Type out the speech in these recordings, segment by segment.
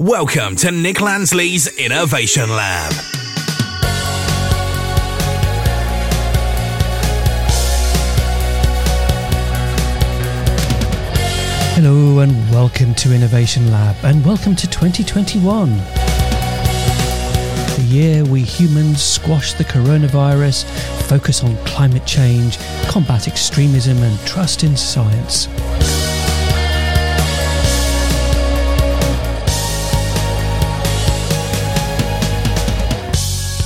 Welcome to Nick Lansley's Innovation Lab. Hello and welcome to Innovation Lab and welcome to 2021. The year we humans squash the coronavirus, focus on climate change, combat extremism and trust in science.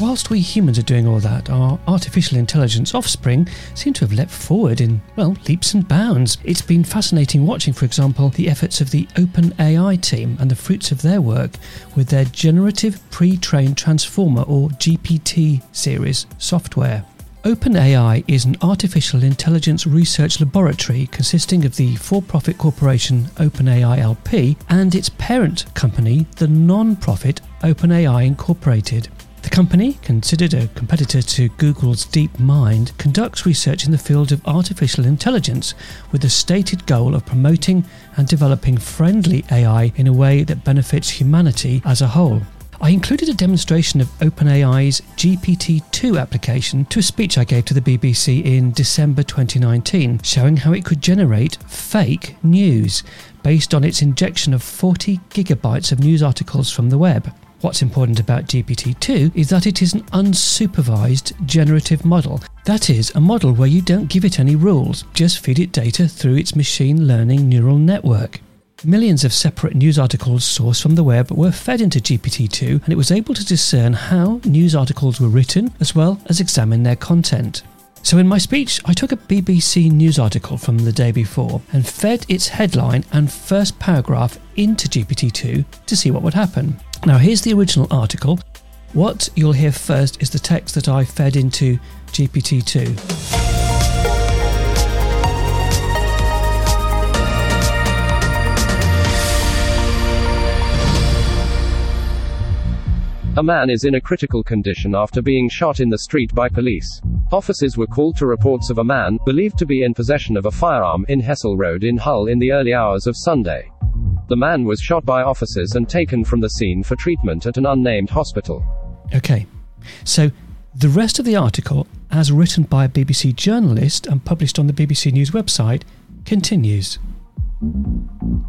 Whilst we humans are doing all that, our artificial intelligence offspring seem to have leapt forward in, well, leaps and bounds. It's been fascinating watching, for example, the efforts of the OpenAI team and the fruits of their work with their Generative Pre trained Transformer or GPT series software. OpenAI is an artificial intelligence research laboratory consisting of the for profit corporation OpenAI LP and its parent company, the non profit OpenAI Incorporated. The company, considered a competitor to Google's DeepMind, conducts research in the field of artificial intelligence with the stated goal of promoting and developing friendly AI in a way that benefits humanity as a whole. I included a demonstration of OpenAI's GPT 2 application to a speech I gave to the BBC in December 2019, showing how it could generate fake news based on its injection of 40 gigabytes of news articles from the web. What's important about GPT 2 is that it is an unsupervised generative model. That is, a model where you don't give it any rules, just feed it data through its machine learning neural network. Millions of separate news articles sourced from the web were fed into GPT 2 and it was able to discern how news articles were written as well as examine their content. So, in my speech, I took a BBC News article from the day before and fed its headline and first paragraph into GPT 2 to see what would happen. Now, here's the original article. What you'll hear first is the text that I fed into GPT 2. A man is in a critical condition after being shot in the street by police. Officers were called to reports of a man, believed to be in possession of a firearm, in Hessle Road in Hull in the early hours of Sunday. The man was shot by officers and taken from the scene for treatment at an unnamed hospital. Okay, so the rest of the article, as written by a BBC journalist and published on the BBC News website, continues.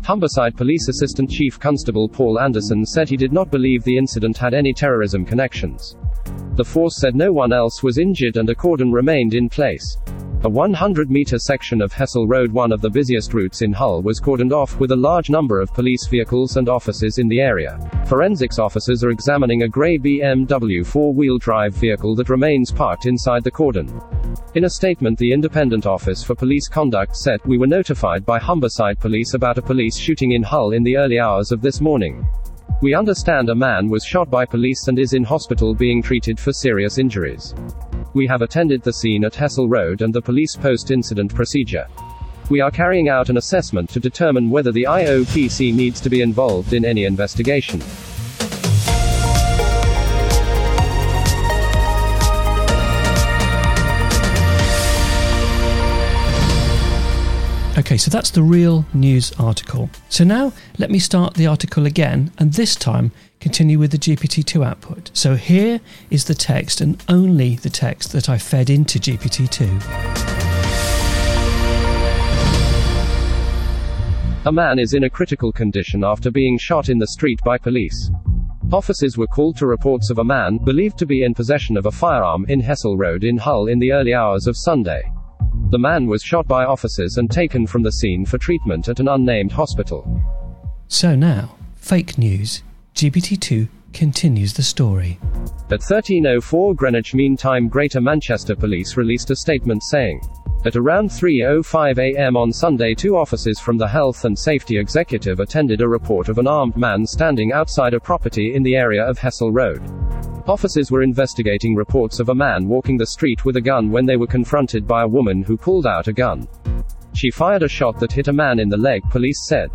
Humberside Police Assistant Chief Constable Paul Anderson said he did not believe the incident had any terrorism connections. The force said no one else was injured and a cordon remained in place. A 100 meter section of Hessle Road, one of the busiest routes in Hull, was cordoned off with a large number of police vehicles and officers in the area. Forensics officers are examining a grey BMW four wheel drive vehicle that remains parked inside the cordon. In a statement, the Independent Office for Police Conduct said, We were notified by Humberside Police about a police shooting in Hull in the early hours of this morning. We understand a man was shot by police and is in hospital being treated for serious injuries. We have attended the scene at Hessle Road and the police post incident procedure. We are carrying out an assessment to determine whether the IOPC needs to be involved in any investigation. Okay, so that's the real news article. So now let me start the article again and this time continue with the GPT-2 output. So here is the text and only the text that I fed into GPT-2. A man is in a critical condition after being shot in the street by police. Officers were called to reports of a man, believed to be in possession of a firearm, in Hessle Road in Hull in the early hours of Sunday. The man was shot by officers and taken from the scene for treatment at an unnamed hospital. So now, fake news. GPT-2 continues the story. At 1304 Greenwich Mean Time Greater Manchester Police released a statement saying, at around 3.05 am on Sunday, two officers from the Health and Safety Executive attended a report of an armed man standing outside a property in the area of Hessle Road. Officers were investigating reports of a man walking the street with a gun when they were confronted by a woman who pulled out a gun. She fired a shot that hit a man in the leg, police said.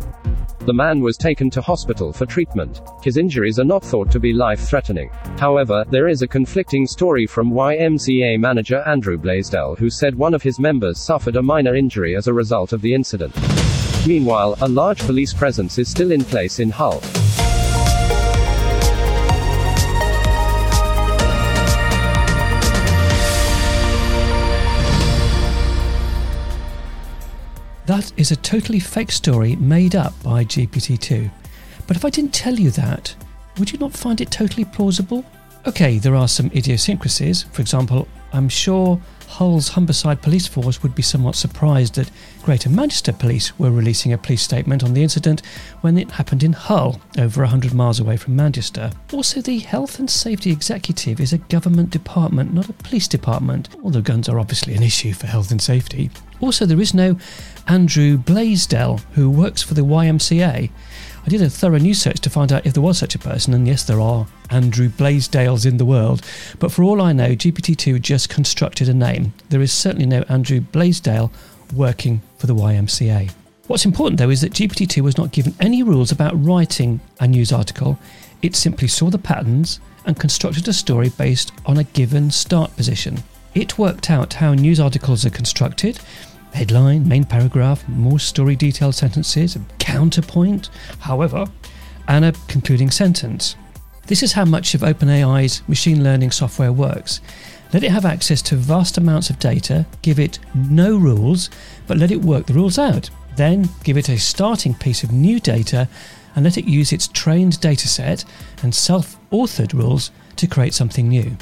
The man was taken to hospital for treatment. His injuries are not thought to be life threatening. However, there is a conflicting story from YMCA manager Andrew Blaisdell, who said one of his members suffered a minor injury as a result of the incident. Meanwhile, a large police presence is still in place in Hull. That is a totally fake story made up by GPT-2. But if I didn't tell you that, would you not find it totally plausible? Okay, there are some idiosyncrasies. For example, I'm sure Hull's Humberside Police Force would be somewhat surprised that Greater Manchester Police were releasing a police statement on the incident when it happened in Hull, over 100 miles away from Manchester. Also, the Health and Safety Executive is a government department, not a police department, although guns are obviously an issue for health and safety. Also, there is no Andrew Blaisdell, who works for the YMCA. I did a thorough news search to find out if there was such a person, and yes, there are Andrew Blaisdells in the world. But for all I know, GPT-2 just constructed a name. There is certainly no Andrew Blaisdell working for the YMCA. What's important though is that GPT-2 was not given any rules about writing a news article. It simply saw the patterns and constructed a story based on a given start position. It worked out how news articles are constructed, headline, main paragraph, more story detailed sentences, counterpoint, however, and a concluding sentence. This is how much of OpenAI's machine learning software works. Let it have access to vast amounts of data, give it no rules, but let it work the rules out. Then give it a starting piece of new data and let it use its trained dataset and self authored rules to create something new.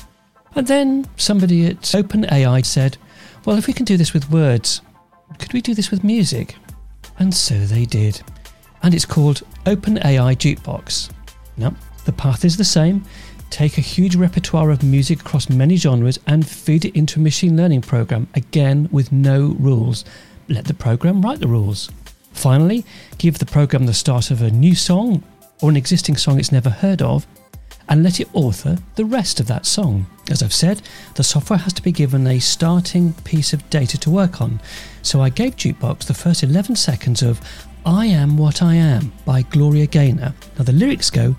And then somebody at OpenAI said, Well, if we can do this with words, could we do this with music? And so they did. And it's called OpenAI Jukebox. Now, the path is the same. Take a huge repertoire of music across many genres and feed it into a machine learning program, again with no rules. Let the program write the rules. Finally, give the program the start of a new song or an existing song it's never heard of and let it author the rest of that song. As I've said, the software has to be given a starting piece of data to work on. So I gave Jukebox the first 11 seconds of I Am What I Am by Gloria Gaynor. Now the lyrics go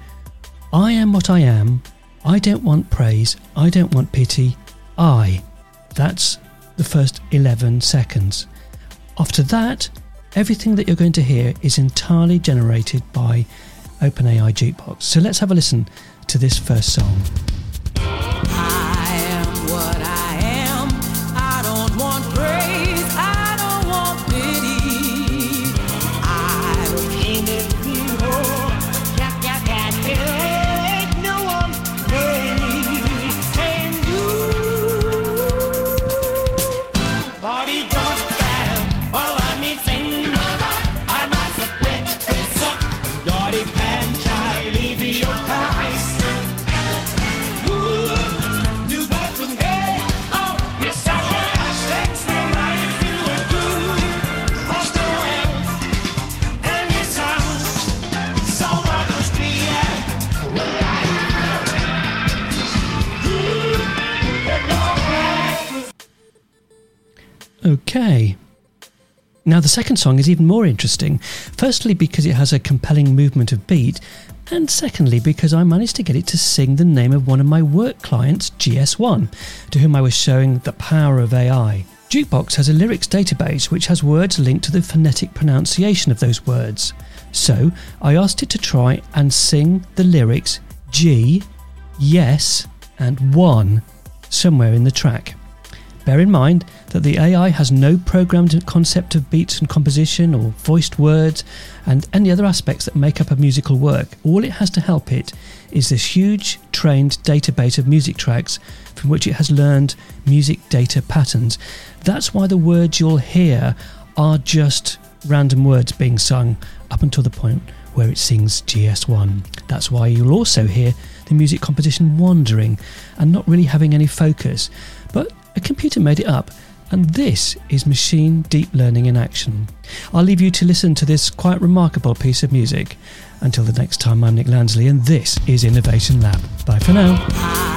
I am what I am, I don't want praise, I don't want pity, I. That's the first 11 seconds. After that, everything that you're going to hear is entirely generated by OpenAI Jukebox. So let's have a listen to this first song. Ah. Okay. Now, the second song is even more interesting. Firstly, because it has a compelling movement of beat, and secondly, because I managed to get it to sing the name of one of my work clients, GS1, to whom I was showing the power of AI. Jukebox has a lyrics database which has words linked to the phonetic pronunciation of those words. So I asked it to try and sing the lyrics G, yes, and one somewhere in the track. Bear in mind that the AI has no programmed concept of beats and composition or voiced words and any other aspects that make up a musical work. All it has to help it is this huge trained database of music tracks from which it has learned music data patterns. That's why the words you'll hear are just random words being sung up until the point where it sings GS1. That's why you'll also hear the music composition wandering and not really having any focus. A computer made it up, and this is machine deep learning in action. I'll leave you to listen to this quite remarkable piece of music. Until the next time, I'm Nick Lansley, and this is Innovation Lab. Bye for now.